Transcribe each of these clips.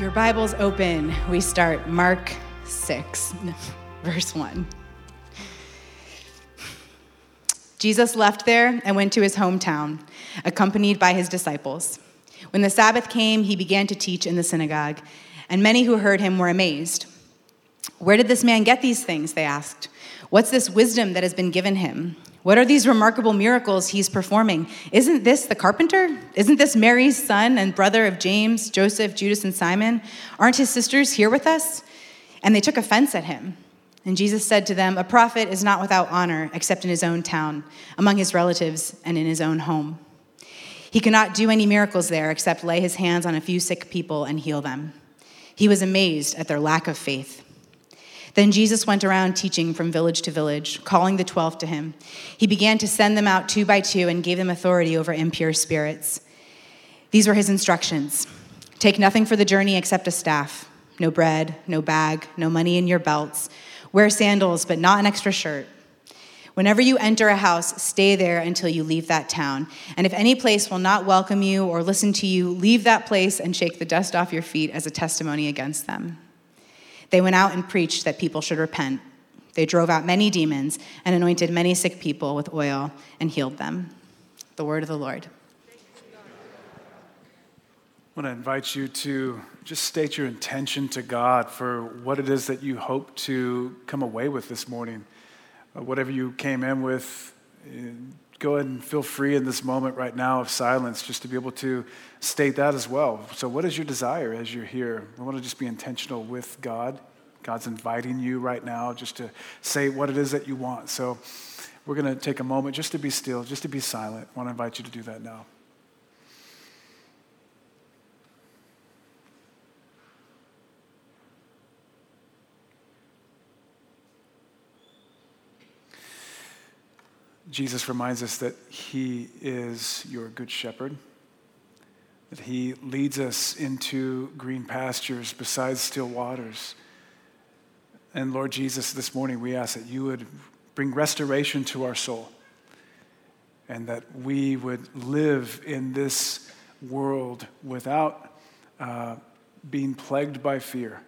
Your Bibles open, we start Mark 6, verse 1. Jesus left there and went to his hometown, accompanied by his disciples. When the Sabbath came, he began to teach in the synagogue, and many who heard him were amazed. Where did this man get these things? They asked. What's this wisdom that has been given him? What are these remarkable miracles he's performing? Isn't this the carpenter? Isn't this Mary's son and brother of James, Joseph, Judas, and Simon? Aren't his sisters here with us? And they took offense at him. And Jesus said to them, A prophet is not without honor except in his own town, among his relatives, and in his own home. He cannot do any miracles there except lay his hands on a few sick people and heal them. He was amazed at their lack of faith. Then Jesus went around teaching from village to village, calling the twelve to him. He began to send them out two by two and gave them authority over impure spirits. These were his instructions Take nothing for the journey except a staff no bread, no bag, no money in your belts. Wear sandals, but not an extra shirt. Whenever you enter a house, stay there until you leave that town. And if any place will not welcome you or listen to you, leave that place and shake the dust off your feet as a testimony against them. They went out and preached that people should repent. They drove out many demons and anointed many sick people with oil and healed them. The word of the Lord. I want to invite you to just state your intention to God for what it is that you hope to come away with this morning. Uh, whatever you came in with, uh, go ahead and feel free in this moment right now of silence just to be able to state that as well. So, what is your desire as you're here? I want to just be intentional with God. God's inviting you right now just to say what it is that you want. So, we're going to take a moment just to be still, just to be silent. I want to invite you to do that now. Jesus reminds us that He is your good shepherd, that He leads us into green pastures beside still waters. And Lord Jesus, this morning we ask that you would bring restoration to our soul and that we would live in this world without uh, being plagued by fear,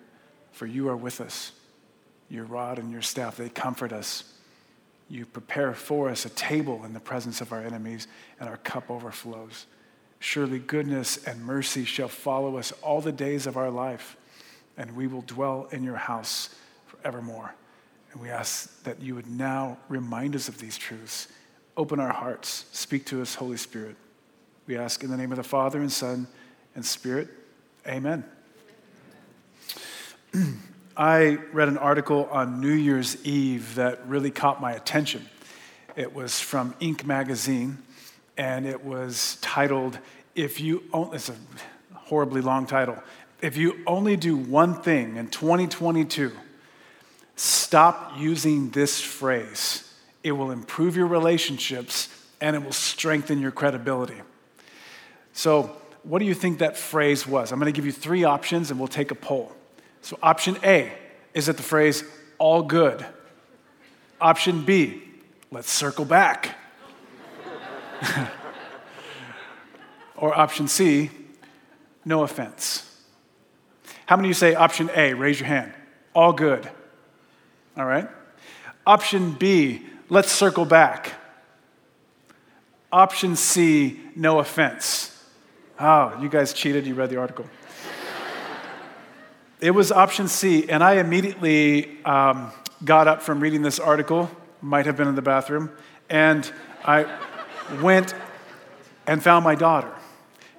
for you are with us. Your rod and your staff, they comfort us. You prepare for us a table in the presence of our enemies, and our cup overflows. Surely goodness and mercy shall follow us all the days of our life, and we will dwell in your house forevermore. And we ask that you would now remind us of these truths. Open our hearts. Speak to us, Holy Spirit. We ask in the name of the Father and Son and Spirit. Amen. I read an article on New Year's Eve that really caught my attention. It was from Inc. magazine, and it was titled, If You Only, it's a horribly long title. If you only do one thing in 2022, stop using this phrase. It will improve your relationships and it will strengthen your credibility. So, what do you think that phrase was? I'm going to give you three options and we'll take a poll. So, option A is that the phrase all good. Option B, let's circle back. or option C, no offense. How many of you say option A? Raise your hand. All good. All right. Option B, let's circle back. Option C, no offense. Oh, you guys cheated. You read the article. It was option C, and I immediately um, got up from reading this article, might have been in the bathroom, and I went and found my daughter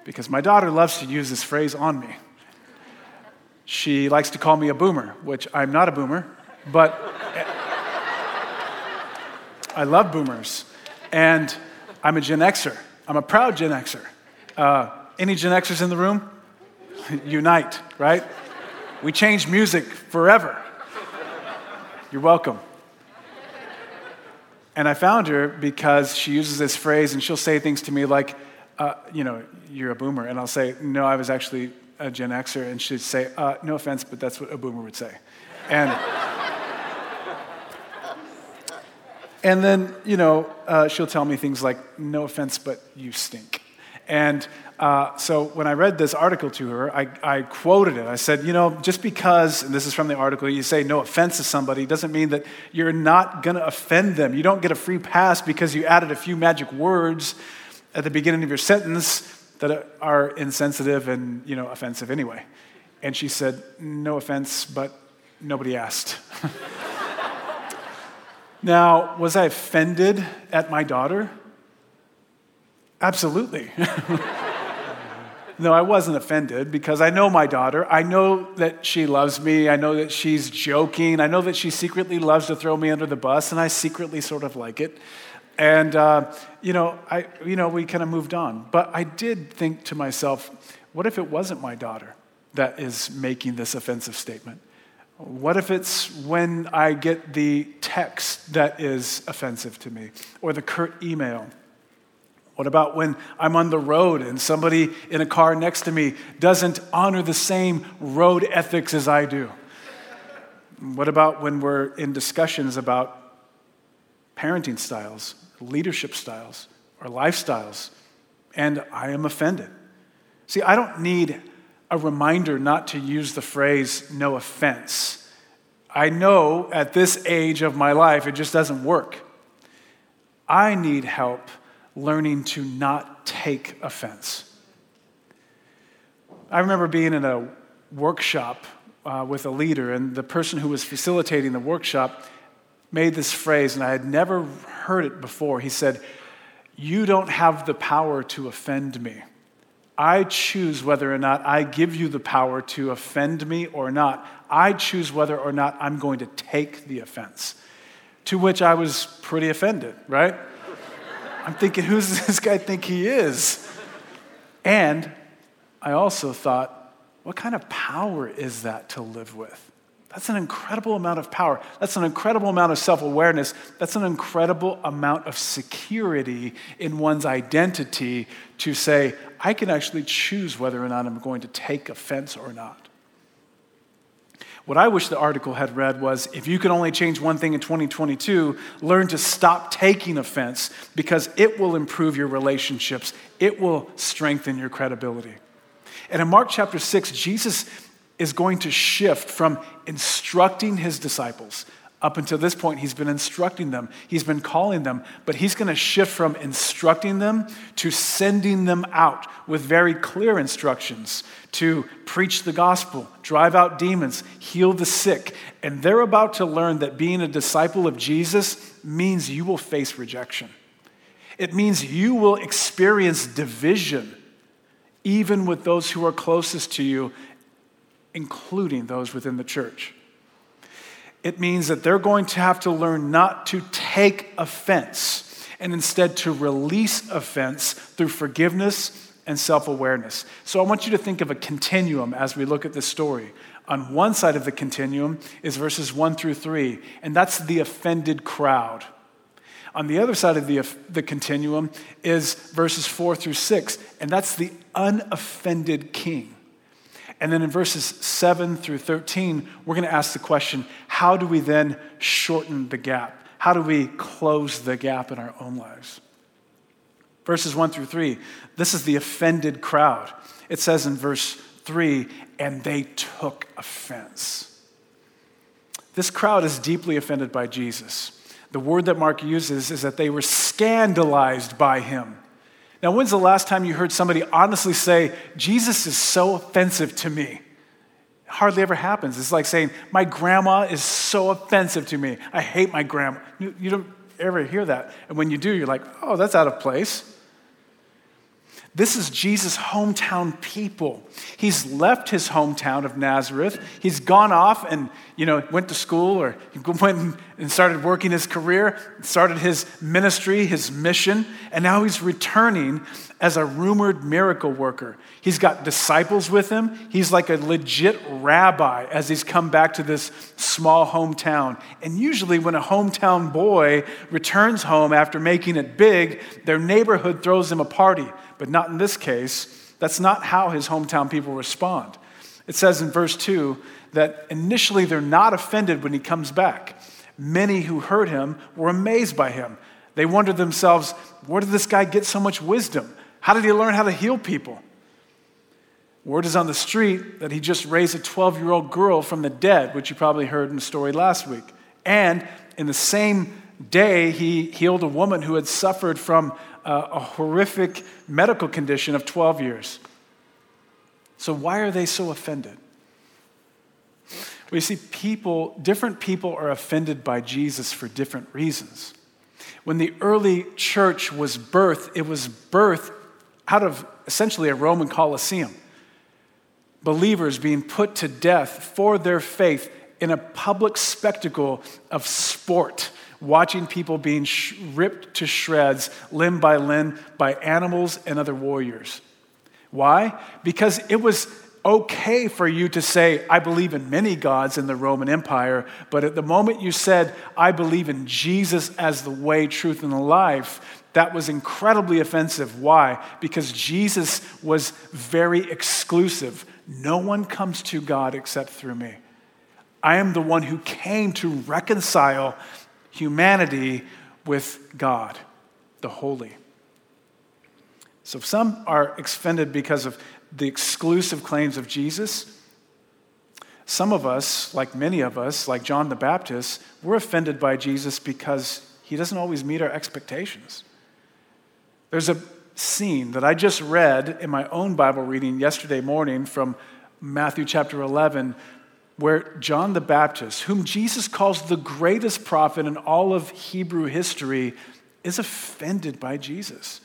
because my daughter loves to use this phrase on me. She likes to call me a boomer, which I'm not a boomer, but I love boomers. And I'm a Gen Xer. I'm a proud Gen Xer. Uh, any Gen Xers in the room? Unite, right? We changed music forever. You're welcome. And I found her because she uses this phrase and she'll say things to me like, uh, you know, you're a boomer. And I'll say, no, I was actually a Gen Xer. And she'd say, uh, no offense, but that's what a boomer would say. And, and then, you know, uh, she'll tell me things like, no offense, but you stink. And uh, so when I read this article to her, I, I, quoted it. I said, you know, just because, and this is from the article, you say no offense to somebody doesn't mean that you're not going to offend them. You don't get a free pass because you added a few magic words at the beginning of your sentence that are insensitive and, you know, offensive anyway. And she said, no offense, but nobody asked. now, was I offended at my daughter? Absolutely. no, I wasn't offended because I know my daughter. I know that she loves me. I know that she's joking. I know that she secretly loves to throw me under the bus, and I secretly sort of like it. And, uh, you, know, I, you know, we kind of moved on. But I did think to myself, what if it wasn't my daughter that is making this offensive statement? What if it's when I get the text that is offensive to me or the curt email? What about when I'm on the road and somebody in a car next to me doesn't honor the same road ethics as I do? What about when we're in discussions about parenting styles, leadership styles, or lifestyles, and I am offended? See, I don't need a reminder not to use the phrase no offense. I know at this age of my life it just doesn't work. I need help learning to not take offense. I remember being in a workshop uh, with a leader, and the person who was facilitating the workshop made this phrase, and I had never heard it before. He said, You don't have the power to offend me. I choose whether or not I give you the power to offend me or not. I choose whether or not I'm going to take the offense. To which I was pretty offended, right? I'm thinking, who does this guy think he is? And I also thought, what kind of power is that to live with? That's an incredible amount of power. That's an incredible amount of self awareness. That's an incredible amount of security in one's identity to say, I can actually choose whether or not I'm going to take offense or not. What I wish the article had read was if you can only change one thing in 2022, learn to stop taking offense because it will improve your relationships, it will strengthen your credibility. And in Mark chapter 6, Jesus is going to shift from instructing his disciples up until this point, he's been instructing them, he's been calling them, but he's going to shift from instructing them to sending them out with very clear instructions to preach the gospel, drive out demons, heal the sick. And they're about to learn that being a disciple of Jesus means you will face rejection. It means you will experience division, even with those who are closest to you, including those within the church it means that they're going to have to learn not to take offense and instead to release offense through forgiveness and self awareness. So I want you to think of a continuum as we look at this story. On one side of the continuum is verses 1 through 3, and that's the offended crowd. On the other side of the, the continuum is verses 4 through 6, and that's the unoffended king. And then in verses 7 through 13, we're going to ask the question how do we then shorten the gap? How do we close the gap in our own lives? Verses 1 through 3, this is the offended crowd. It says in verse 3, and they took offense. This crowd is deeply offended by Jesus. The word that Mark uses is that they were scandalized by him. Now, when's the last time you heard somebody honestly say, Jesus is so offensive to me? It hardly ever happens. It's like saying, My grandma is so offensive to me. I hate my grandma. You, you don't ever hear that. And when you do, you're like, Oh, that's out of place. This is Jesus' hometown people. He's left his hometown of Nazareth. He's gone off and, you know, went to school or went and started working his career, started his ministry, his mission, and now he's returning as a rumored miracle worker. He's got disciples with him. He's like a legit rabbi as he's come back to this small hometown. And usually, when a hometown boy returns home after making it big, their neighborhood throws him a party but not in this case. That's not how his hometown people respond. It says in verse 2 that initially they're not offended when he comes back. Many who heard him were amazed by him. They wondered themselves, where did this guy get so much wisdom? How did he learn how to heal people? Word is on the street that he just raised a 12 year old girl from the dead, which you probably heard in the story last week. And in the same day, he healed a woman who had suffered from a, a horrific medical condition of 12 years. So, why are they so offended? Well, you see, people, different people are offended by Jesus for different reasons. When the early church was birthed, it was birthed out of essentially a Roman Colosseum. Believers being put to death for their faith in a public spectacle of sport, watching people being sh- ripped to shreds, limb by limb, by animals and other warriors. Why? Because it was okay for you to say, I believe in many gods in the Roman Empire, but at the moment you said, I believe in Jesus as the way, truth, and the life, that was incredibly offensive. Why? Because Jesus was very exclusive. No one comes to God except through me. I am the one who came to reconcile humanity with God, the holy. So some are offended because of the exclusive claims of Jesus. Some of us, like many of us, like John the Baptist, we're offended by Jesus because he doesn't always meet our expectations. There's a scene that I just read in my own Bible reading yesterday morning from Matthew chapter 11, where John the Baptist, whom Jesus calls the greatest prophet in all of Hebrew history, is offended by Jesus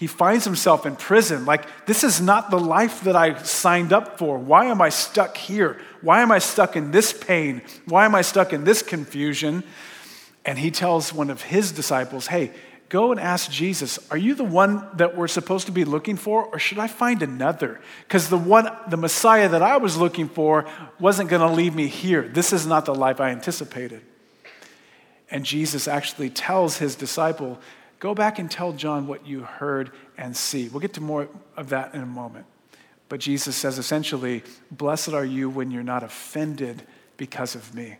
he finds himself in prison. Like, this is not the life that I signed up for. Why am I stuck here? Why am I stuck in this pain? Why am I stuck in this confusion? And he tells one of his disciples, Hey, go and ask Jesus, Are you the one that we're supposed to be looking for, or should I find another? Because the one, the Messiah that I was looking for wasn't going to leave me here. This is not the life I anticipated. And Jesus actually tells his disciple, Go back and tell John what you heard and see. We'll get to more of that in a moment. But Jesus says essentially, Blessed are you when you're not offended because of me.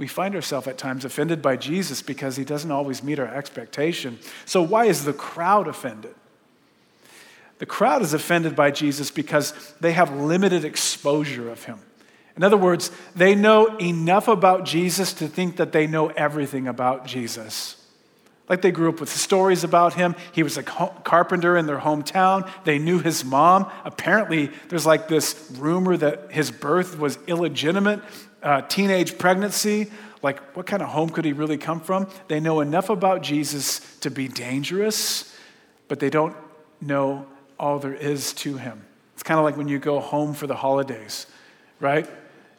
We find ourselves at times offended by Jesus because he doesn't always meet our expectation. So, why is the crowd offended? The crowd is offended by Jesus because they have limited exposure of him. In other words, they know enough about Jesus to think that they know everything about Jesus. Like they grew up with stories about him. He was a carpenter in their hometown. They knew his mom. Apparently, there's like this rumor that his birth was illegitimate, uh, teenage pregnancy. Like, what kind of home could he really come from? They know enough about Jesus to be dangerous, but they don't know all there is to him. It's kind of like when you go home for the holidays, right?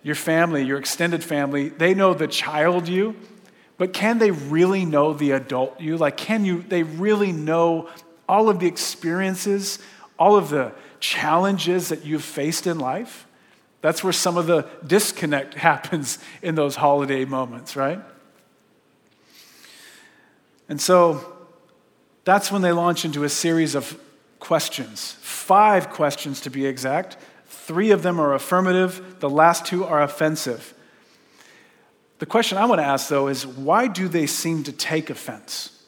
Your family, your extended family, they know the child you, but can they really know the adult you? Like, can you, they really know all of the experiences, all of the challenges that you've faced in life? That's where some of the disconnect happens in those holiday moments, right? And so that's when they launch into a series of questions, five questions to be exact. Three of them are affirmative, the last two are offensive. The question I want to ask, though, is why do they seem to take offense?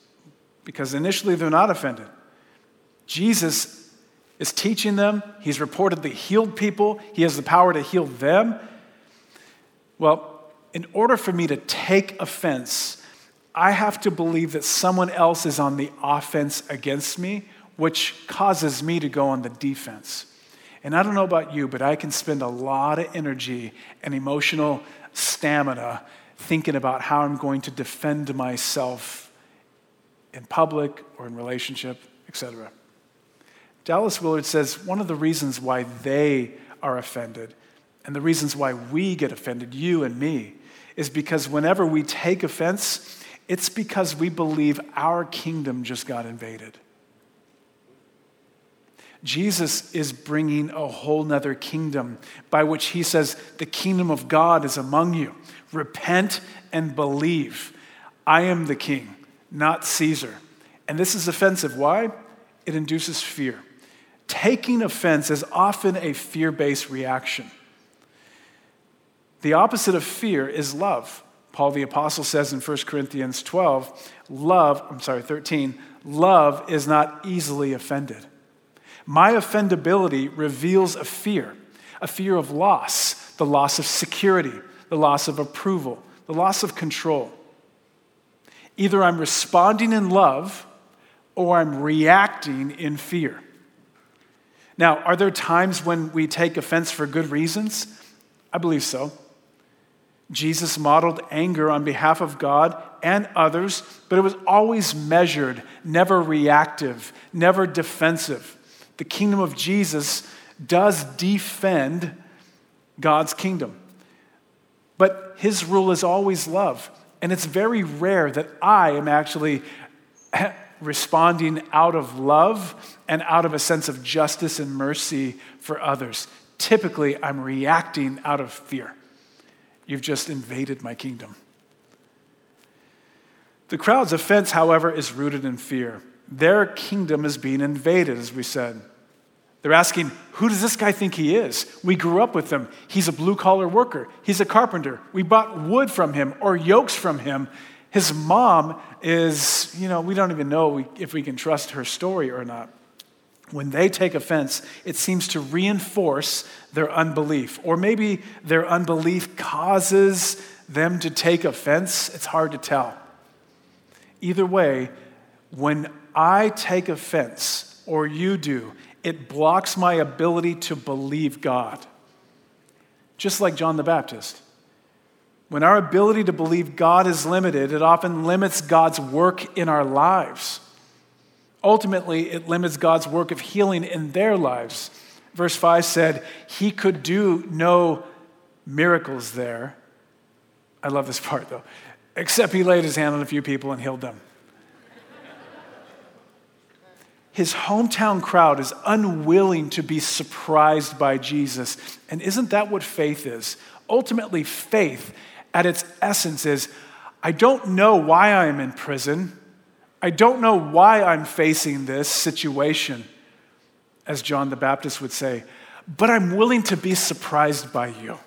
Because initially they're not offended. Jesus is teaching them, he's reportedly healed people, he has the power to heal them. Well, in order for me to take offense, I have to believe that someone else is on the offense against me, which causes me to go on the defense. And I don't know about you, but I can spend a lot of energy and emotional stamina thinking about how I'm going to defend myself in public or in relationship, etc. Dallas Willard says one of the reasons why they are offended and the reasons why we get offended, you and me, is because whenever we take offense, it's because we believe our kingdom just got invaded. Jesus is bringing a whole nother kingdom by which he says, The kingdom of God is among you. Repent and believe. I am the king, not Caesar. And this is offensive. Why? It induces fear. Taking offense is often a fear based reaction. The opposite of fear is love. Paul the Apostle says in 1 Corinthians 12, love, I'm sorry, 13, love is not easily offended. My offendability reveals a fear, a fear of loss, the loss of security, the loss of approval, the loss of control. Either I'm responding in love or I'm reacting in fear. Now, are there times when we take offense for good reasons? I believe so. Jesus modeled anger on behalf of God and others, but it was always measured, never reactive, never defensive. The kingdom of Jesus does defend God's kingdom. But his rule is always love. And it's very rare that I am actually responding out of love and out of a sense of justice and mercy for others. Typically, I'm reacting out of fear. You've just invaded my kingdom. The crowd's offense, however, is rooted in fear. Their kingdom is being invaded, as we said. They're asking, Who does this guy think he is? We grew up with him. He's a blue collar worker, he's a carpenter. We bought wood from him or yokes from him. His mom is, you know, we don't even know if we can trust her story or not. When they take offense, it seems to reinforce their unbelief. Or maybe their unbelief causes them to take offense. It's hard to tell. Either way, when I take offense, or you do, it blocks my ability to believe God. Just like John the Baptist. When our ability to believe God is limited, it often limits God's work in our lives. Ultimately, it limits God's work of healing in their lives. Verse 5 said, He could do no miracles there. I love this part though, except He laid His hand on a few people and healed them. His hometown crowd is unwilling to be surprised by Jesus. And isn't that what faith is? Ultimately, faith at its essence is I don't know why I'm in prison. I don't know why I'm facing this situation, as John the Baptist would say, but I'm willing to be surprised by you.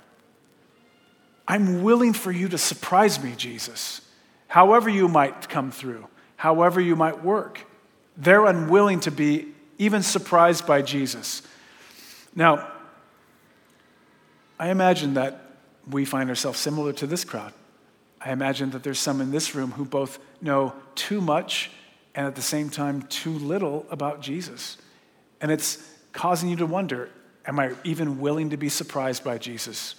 I'm willing for you to surprise me, Jesus, however you might come through, however you might work. They're unwilling to be even surprised by Jesus. Now, I imagine that we find ourselves similar to this crowd. I imagine that there's some in this room who both know too much and at the same time too little about Jesus. And it's causing you to wonder am I even willing to be surprised by Jesus?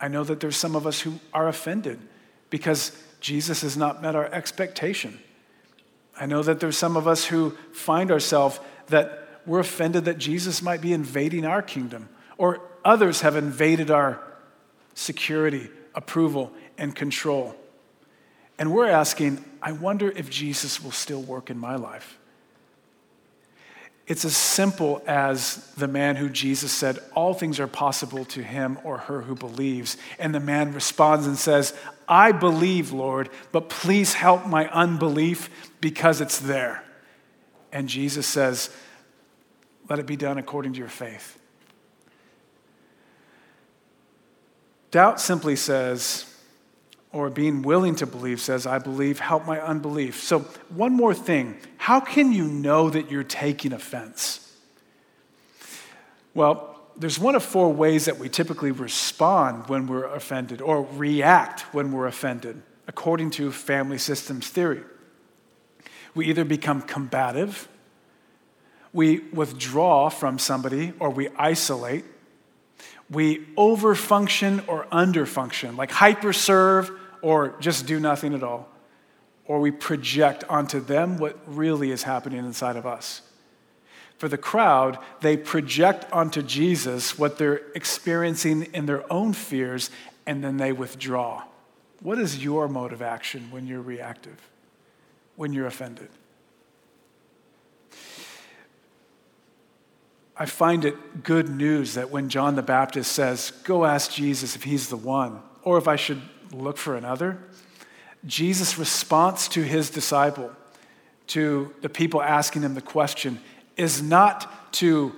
I know that there's some of us who are offended because Jesus has not met our expectation. I know that there's some of us who find ourselves that we're offended that Jesus might be invading our kingdom or others have invaded our security, approval, and control. And we're asking, I wonder if Jesus will still work in my life. It's as simple as the man who Jesus said, All things are possible to him or her who believes. And the man responds and says, I believe, Lord, but please help my unbelief because it's there. And Jesus says, Let it be done according to your faith. Doubt simply says, or being willing to believe says, I believe, help my unbelief. So, one more thing how can you know that you're taking offense? Well, there's one of four ways that we typically respond when we're offended or react when we're offended, according to family systems theory. We either become combative, we withdraw from somebody, or we isolate we overfunction or underfunction, like hyperserve or just do nothing at all. Or we project onto them what really is happening inside of us. For the crowd, they project onto Jesus what they're experiencing in their own fears and then they withdraw. What is your mode of action when you're reactive, when you're offended? I find it good news that when John the Baptist says, Go ask Jesus if he's the one, or if I should look for another, Jesus' response to his disciple, to the people asking him the question, is not to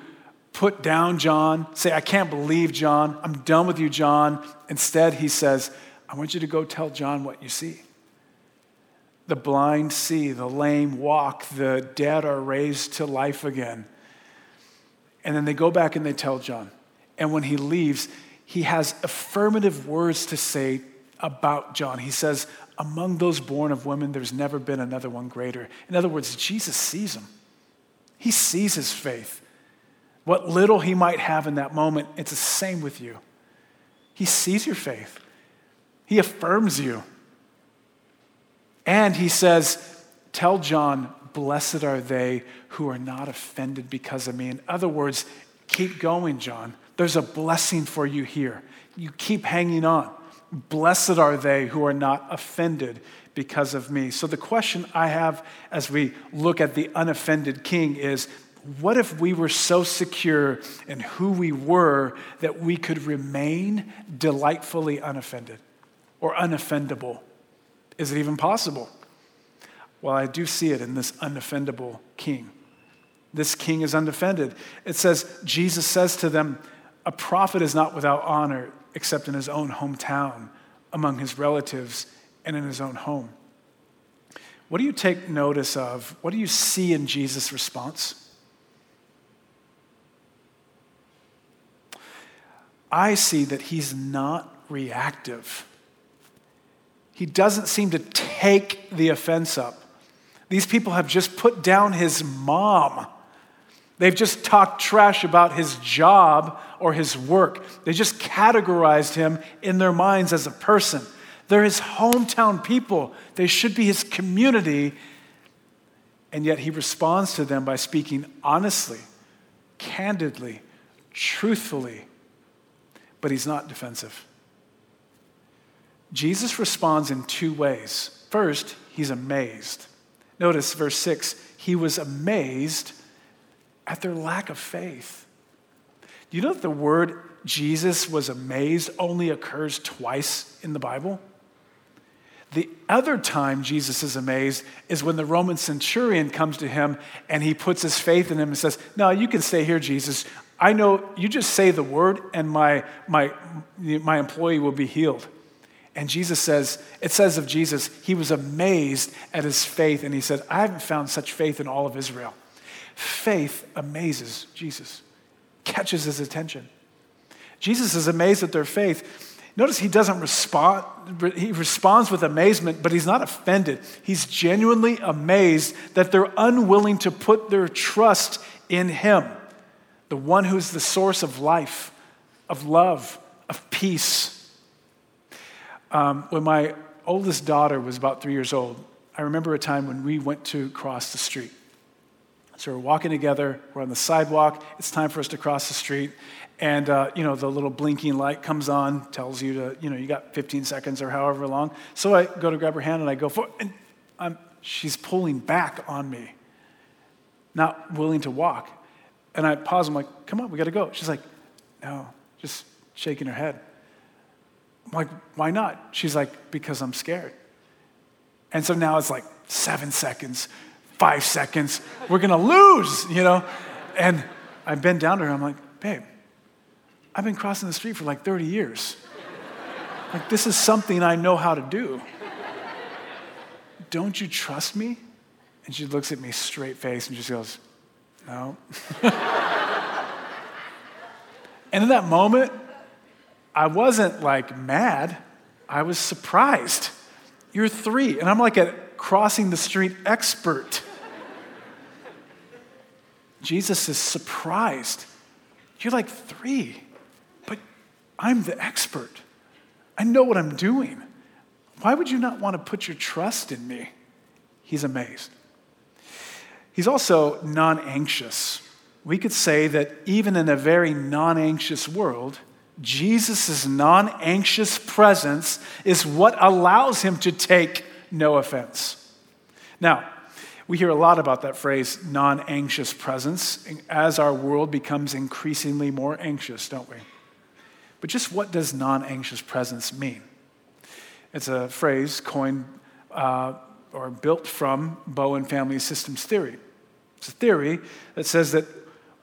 put down John, say, I can't believe John, I'm done with you, John. Instead, he says, I want you to go tell John what you see. The blind see, the lame walk, the dead are raised to life again And then they go back and they tell John. And when he leaves, he has affirmative words to say about John. He says, Among those born of women, there's never been another one greater. In other words, Jesus sees him, he sees his faith. What little he might have in that moment, it's the same with you. He sees your faith, he affirms you. And he says, Tell John, blessed are they who are not offended because of me. In other words, keep going, John. There's a blessing for you here. You keep hanging on. Blessed are they who are not offended because of me. So, the question I have as we look at the unoffended king is what if we were so secure in who we were that we could remain delightfully unoffended or unoffendable? Is it even possible? Well, I do see it in this unoffendable king. This king is undefended. It says, Jesus says to them, A prophet is not without honor except in his own hometown, among his relatives, and in his own home. What do you take notice of? What do you see in Jesus' response? I see that he's not reactive. He doesn't seem to take the offense up. These people have just put down his mom. They've just talked trash about his job or his work. They just categorized him in their minds as a person. They're his hometown people, they should be his community. And yet he responds to them by speaking honestly, candidly, truthfully, but he's not defensive. Jesus responds in two ways. First, he's amazed. Notice verse 6 he was amazed at their lack of faith. Do you know that the word Jesus was amazed only occurs twice in the Bible? The other time Jesus is amazed is when the Roman centurion comes to him and he puts his faith in him and says, No, you can stay here, Jesus. I know you just say the word and my, my, my employee will be healed. And Jesus says, it says of Jesus, he was amazed at his faith. And he said, I haven't found such faith in all of Israel. Faith amazes Jesus, catches his attention. Jesus is amazed at their faith. Notice he doesn't respond, he responds with amazement, but he's not offended. He's genuinely amazed that they're unwilling to put their trust in him, the one who's the source of life, of love, of peace. Um, when my oldest daughter was about three years old, I remember a time when we went to cross the street. So we're walking together, we're on the sidewalk, it's time for us to cross the street, and uh, you know, the little blinking light comes on, tells you to, you know, you got 15 seconds or however long. So I go to grab her hand and I go for and I'm, she's pulling back on me, not willing to walk. And I pause, I'm like, come on, we gotta go. She's like, no, just shaking her head. I'm like, why not? She's like, because I'm scared. And so now it's like seven seconds, five seconds. We're to lose, you know? And I bend down to her. I'm like, babe, I've been crossing the street for like 30 years. Like, this is something I know how to do. Don't you trust me? And she looks at me straight face and just goes, no. and in that moment, I wasn't like mad, I was surprised. You're three, and I'm like a crossing the street expert. Jesus is surprised. You're like three, but I'm the expert. I know what I'm doing. Why would you not want to put your trust in me? He's amazed. He's also non anxious. We could say that even in a very non anxious world, Jesus' non anxious presence is what allows him to take no offense. Now, we hear a lot about that phrase, non anxious presence, as our world becomes increasingly more anxious, don't we? But just what does non anxious presence mean? It's a phrase coined uh, or built from Bowen family systems theory. It's a theory that says that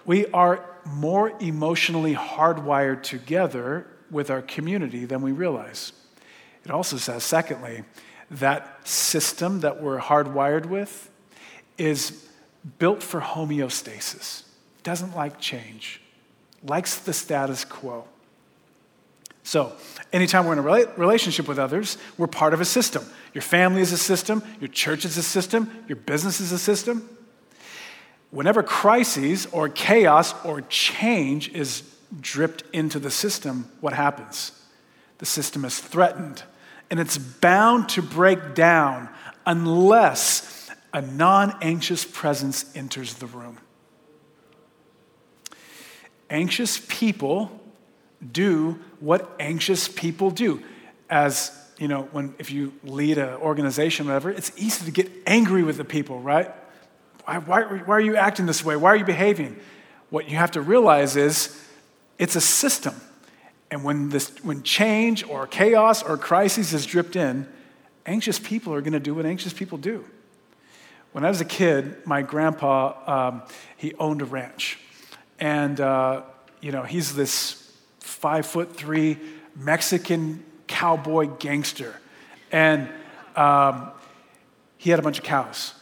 we are more emotionally hardwired together with our community than we realize. It also says, secondly, that system that we're hardwired with is built for homeostasis. doesn't like change, likes the status quo. So, anytime we're in a relationship with others, we're part of a system. Your family is a system, your church is a system, your business is a system. Whenever crises or chaos or change is dripped into the system, what happens? The system is threatened and it's bound to break down unless a non anxious presence enters the room. Anxious people do what anxious people do. As you know, when if you lead an organization, whatever, it's easy to get angry with the people, right? Why, why, are you acting this way? Why are you behaving? What you have to realize is it's a system. And when, this, when change or chaos or crises is dripped in, anxious people are going to do what anxious people do. When I was a kid, my grandpa, um, he owned a ranch. And, uh, you know, he's this five foot three Mexican cowboy gangster. And um, he had a bunch of cows.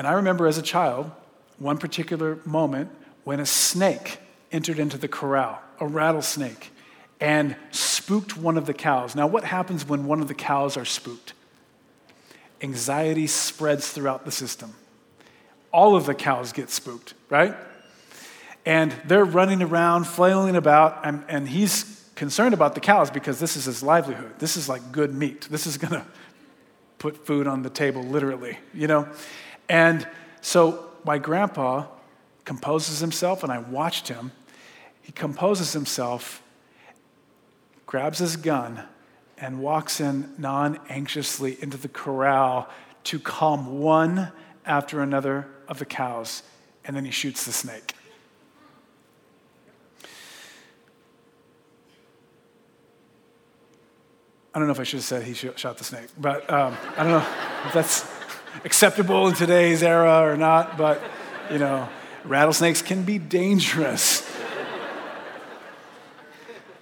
And I remember as a child, one particular moment when a snake entered into the corral, a rattlesnake, and spooked one of the cows. Now, what happens when one of the cows are spooked? Anxiety spreads throughout the system. All of the cows get spooked, right? And they're running around, flailing about, and, and he's concerned about the cows because this is his livelihood. This is like good meat. This is going to put food on the table, literally, you know? And so my grandpa composes himself, and I watched him. He composes himself, grabs his gun, and walks in non anxiously into the corral to calm one after another of the cows, and then he shoots the snake. I don't know if I should have said he shot the snake, but um, I don't know if that's acceptable in today's era or not, but you know, rattlesnakes can be dangerous.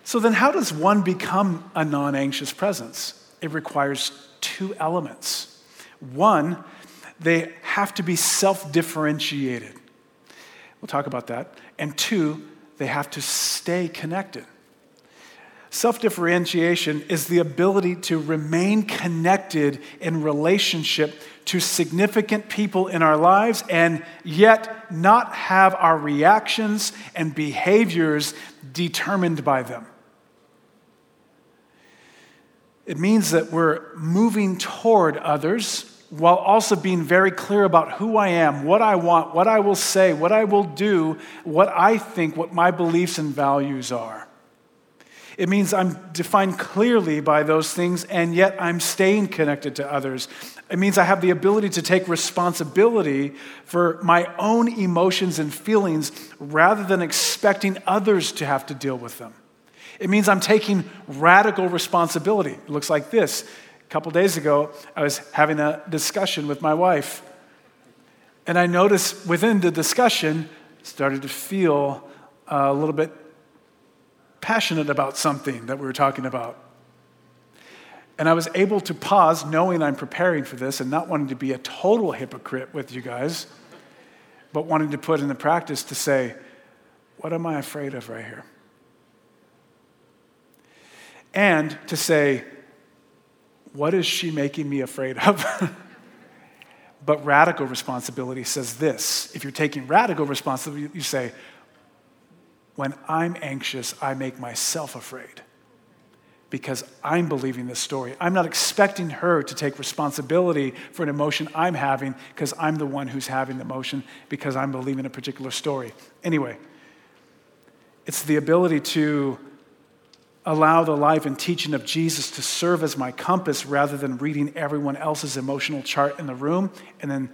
so then, how does one become a non anxious presence? It requires two elements. One, they have to be self differentiated. We'll talk about that. And two, they have to stay connected. Self differentiation is the ability to remain connected in relationship to significant people in our lives and yet not have our reactions and behaviors determined by them. It means that we're moving toward others while also being very clear about who I am, what I want, what I will say, what I will do, what I think, what my beliefs and values are. It means I'm defined clearly by those things, and yet I'm staying connected to others. It means I have the ability to take responsibility for my own emotions and feelings rather than expecting others to have to deal with them. It means I'm taking radical responsibility. It looks like this. A couple days ago, I was having a discussion with my wife, and I noticed within the discussion, started to feel a little bit passionate about something that we were talking about. And I was able to pause, knowing I'm preparing for this and not wanting to be a total hypocrite with you guys, but wanting to put in the practice to say, what am I afraid of right here? And to say, what is she making me afraid of? but radical responsibility says this if you're taking radical responsibility, you say, when I'm anxious, I make myself afraid because I'm believing this story. I'm not expecting her to take responsibility for an emotion I'm having because I'm the one who's having the emotion because I'm believing a particular story. Anyway, it's the ability to allow the life and teaching of Jesus to serve as my compass rather than reading everyone else's emotional chart in the room and then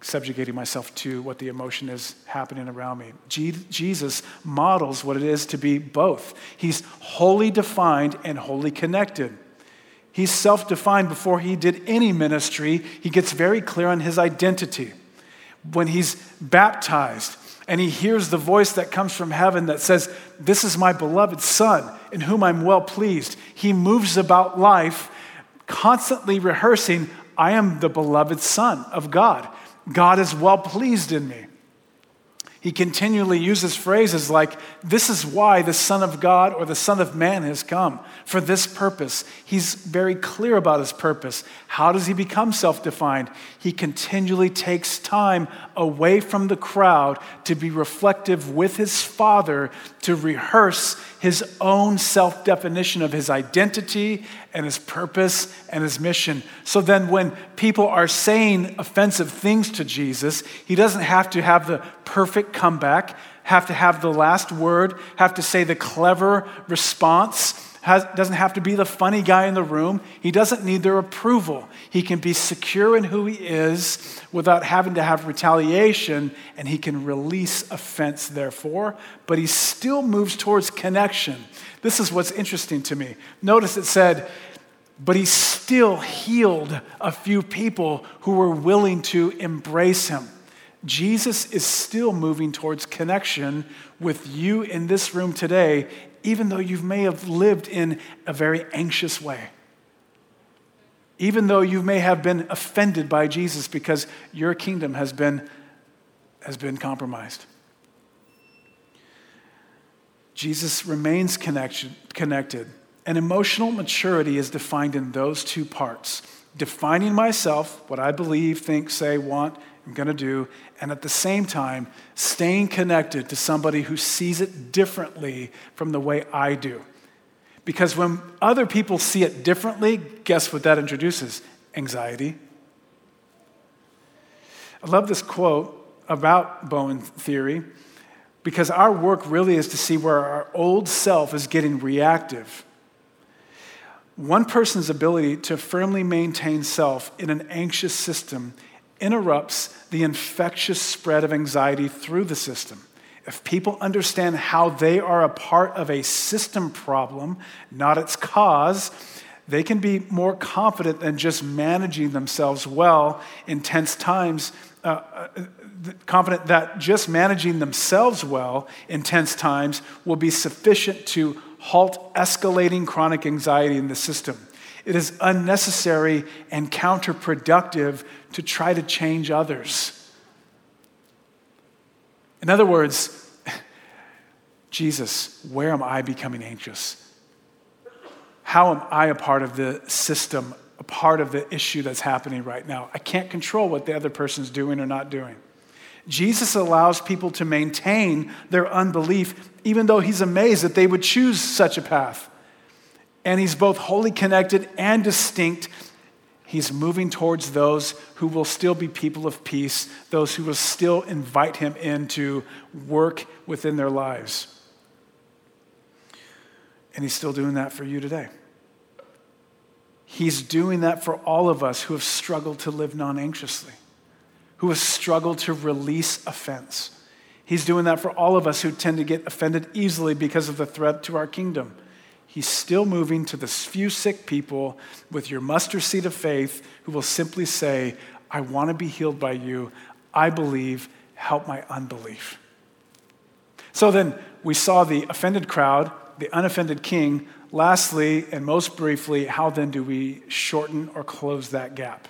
subjugating myself to what the emotion is happening around me. Jesus models what it is to be both. He's wholly defined and wholly connected. He's self defined before he did any ministry. He gets very clear on his identity. When he's baptized and he hears the voice that comes from heaven that says, This is my beloved Son, in whom I'm well pleased, he moves about life constantly rehearsing, I am the beloved Son of God. God is well pleased in me. He continually uses phrases like, This is why the Son of God or the Son of Man has come, for this purpose. He's very clear about his purpose. How does he become self defined? He continually takes time away from the crowd to be reflective with his Father, to rehearse his own self definition of his identity and his purpose and his mission. So then, when people are saying offensive things to Jesus, he doesn't have to have the perfect comeback, have to have the last word, have to say the clever response. Has, doesn't have to be the funny guy in the room. He doesn't need their approval. He can be secure in who he is without having to have retaliation, and he can release offense, therefore, but he still moves towards connection. This is what's interesting to me. Notice it said, but he still healed a few people who were willing to embrace him. Jesus is still moving towards connection with you in this room today, even though you may have lived in a very anxious way. Even though you may have been offended by Jesus because your kingdom has been, has been compromised. Jesus remains connection, connected. And emotional maturity is defined in those two parts defining myself, what I believe, think, say, want, I'm going to do, and at the same time, staying connected to somebody who sees it differently from the way I do. Because when other people see it differently, guess what that introduces? Anxiety. I love this quote about Bowen theory because our work really is to see where our old self is getting reactive. One person's ability to firmly maintain self in an anxious system interrupts the infectious spread of anxiety through the system. If people understand how they are a part of a system problem, not its cause, they can be more confident than just managing themselves well in tense times. Uh, uh, confident that just managing themselves well in tense times will be sufficient to halt escalating chronic anxiety in the system. It is unnecessary and counterproductive to try to change others. In other words, Jesus, where am I becoming anxious? How am I a part of the system, a part of the issue that's happening right now? I can't control what the other person's doing or not doing. Jesus allows people to maintain their unbelief, even though he's amazed that they would choose such a path. And he's both wholly connected and distinct He's moving towards those who will still be people of peace, those who will still invite him in to work within their lives. And he's still doing that for you today. He's doing that for all of us who have struggled to live non anxiously, who have struggled to release offense. He's doing that for all of us who tend to get offended easily because of the threat to our kingdom. He's still moving to the few sick people with your mustard seed of faith who will simply say, I want to be healed by you. I believe. Help my unbelief. So then we saw the offended crowd, the unoffended king. Lastly, and most briefly, how then do we shorten or close that gap?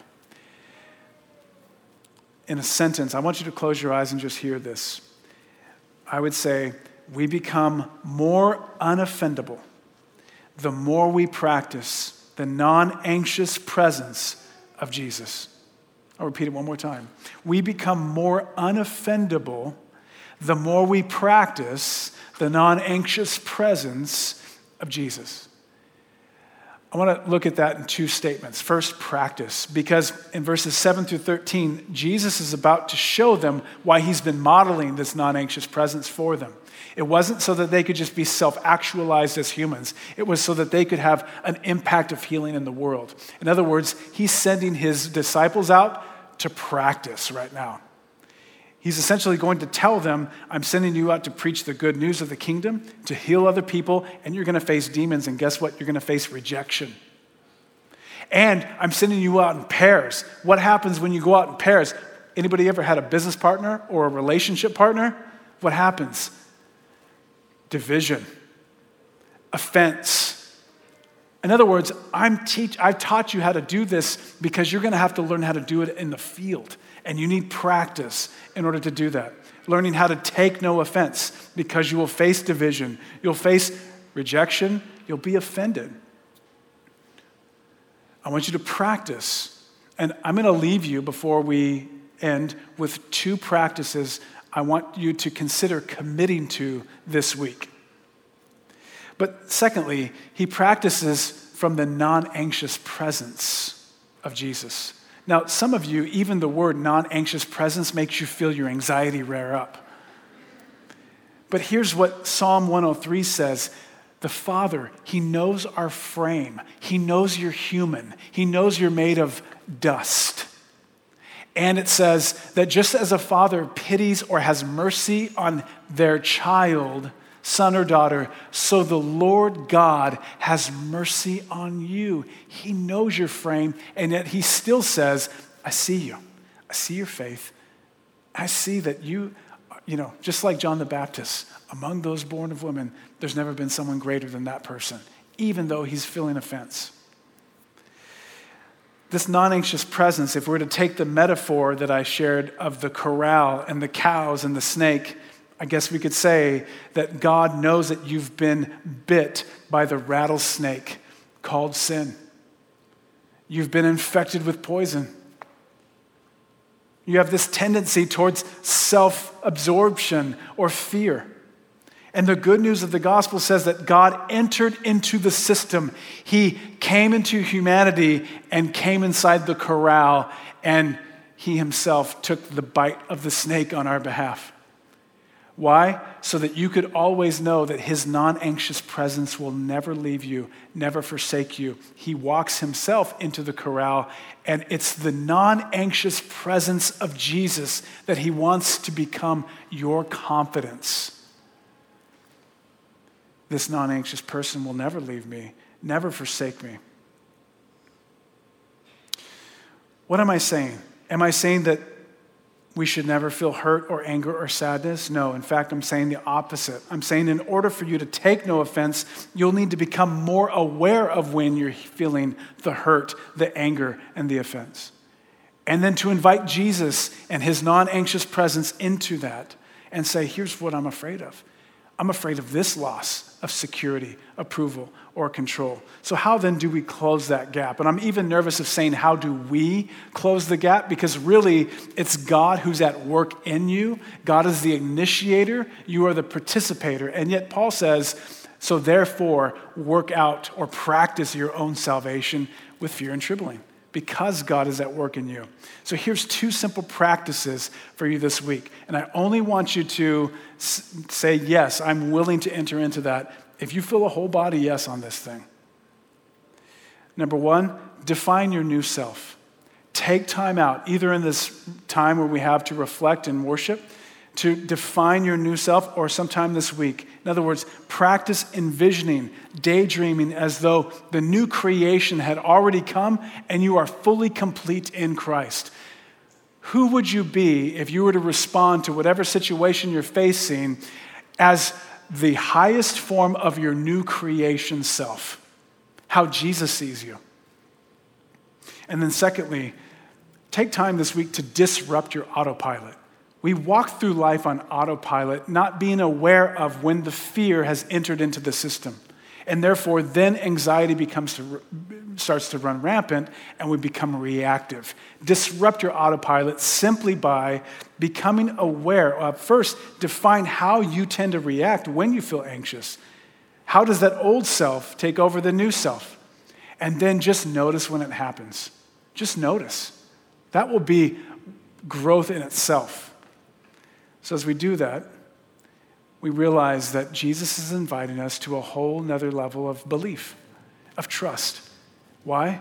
In a sentence, I want you to close your eyes and just hear this. I would say, we become more unoffendable the more we practice the non anxious presence of Jesus. I'll repeat it one more time. We become more unoffendable the more we practice the non anxious presence of Jesus. I want to look at that in two statements. First, practice, because in verses 7 through 13, Jesus is about to show them why he's been modeling this non anxious presence for them. It wasn't so that they could just be self actualized as humans, it was so that they could have an impact of healing in the world. In other words, he's sending his disciples out to practice right now. He's essentially going to tell them, I'm sending you out to preach the good news of the kingdom, to heal other people, and you're going to face demons. And guess what? You're going to face rejection. And I'm sending you out in pairs. What happens when you go out in pairs? Anybody ever had a business partner or a relationship partner? What happens? division, offense, In other words, I'm teach, I've taught you how to do this because you're going to have to learn how to do it in the field. And you need practice in order to do that. Learning how to take no offense because you will face division, you'll face rejection, you'll be offended. I want you to practice. And I'm going to leave you before we end with two practices I want you to consider committing to this week. But secondly, he practices from the non anxious presence of Jesus. Now, some of you, even the word non anxious presence makes you feel your anxiety rear up. But here's what Psalm 103 says The Father, He knows our frame, He knows you're human, He knows you're made of dust. And it says that just as a father pities or has mercy on their child, son or daughter, so the Lord God has mercy on you. He knows your frame, and yet He still says, I see you. I see your faith. I see that you, you know, just like John the Baptist, among those born of women, there's never been someone greater than that person, even though he's feeling offense. This non anxious presence, if we're to take the metaphor that I shared of the corral and the cows and the snake, I guess we could say that God knows that you've been bit by the rattlesnake called sin. You've been infected with poison. You have this tendency towards self absorption or fear. And the good news of the gospel says that God entered into the system. He came into humanity and came inside the corral, and he himself took the bite of the snake on our behalf. Why? So that you could always know that his non anxious presence will never leave you, never forsake you. He walks himself into the corral, and it's the non anxious presence of Jesus that he wants to become your confidence. This non anxious person will never leave me, never forsake me. What am I saying? Am I saying that we should never feel hurt or anger or sadness. No, in fact, I'm saying the opposite. I'm saying in order for you to take no offense, you'll need to become more aware of when you're feeling the hurt, the anger, and the offense. And then to invite Jesus and his non anxious presence into that and say, here's what I'm afraid of. I'm afraid of this loss of security, approval, or control. So, how then do we close that gap? And I'm even nervous of saying, how do we close the gap? Because really, it's God who's at work in you. God is the initiator, you are the participator. And yet, Paul says, so therefore, work out or practice your own salvation with fear and trembling because God is at work in you. So here's two simple practices for you this week. And I only want you to say, Yes, I'm willing to enter into that if you feel a whole body yes on this thing. Number one, define your new self. Take time out, either in this time where we have to reflect and worship, to define your new self, or sometime this week. In other words, practice envisioning, daydreaming as though the new creation had already come and you are fully complete in Christ. Who would you be if you were to respond to whatever situation you're facing as the highest form of your new creation self, how Jesus sees you. And then, secondly, take time this week to disrupt your autopilot. We walk through life on autopilot, not being aware of when the fear has entered into the system. And therefore, then anxiety becomes to, starts to run rampant and we become reactive. Disrupt your autopilot simply by becoming aware of first, define how you tend to react when you feel anxious. How does that old self take over the new self? And then just notice when it happens. Just notice. That will be growth in itself. So, as we do that, we realize that Jesus is inviting us to a whole nother level of belief, of trust. Why?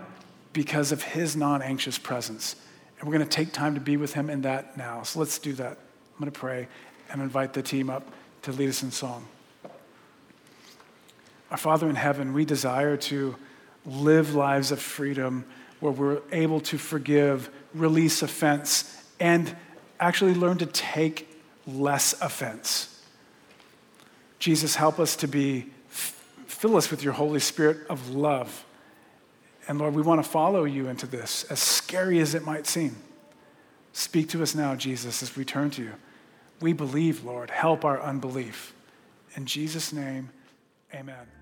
Because of his non anxious presence. And we're going to take time to be with him in that now. So let's do that. I'm going to pray and invite the team up to lead us in song. Our Father in heaven, we desire to live lives of freedom where we're able to forgive, release offense, and actually learn to take less offense. Jesus, help us to be, fill us with your Holy Spirit of love, And Lord, we want to follow you into this, as scary as it might seem. Speak to us now, Jesus, as we turn to you. We believe, Lord. Help our unbelief. In Jesus' name, amen.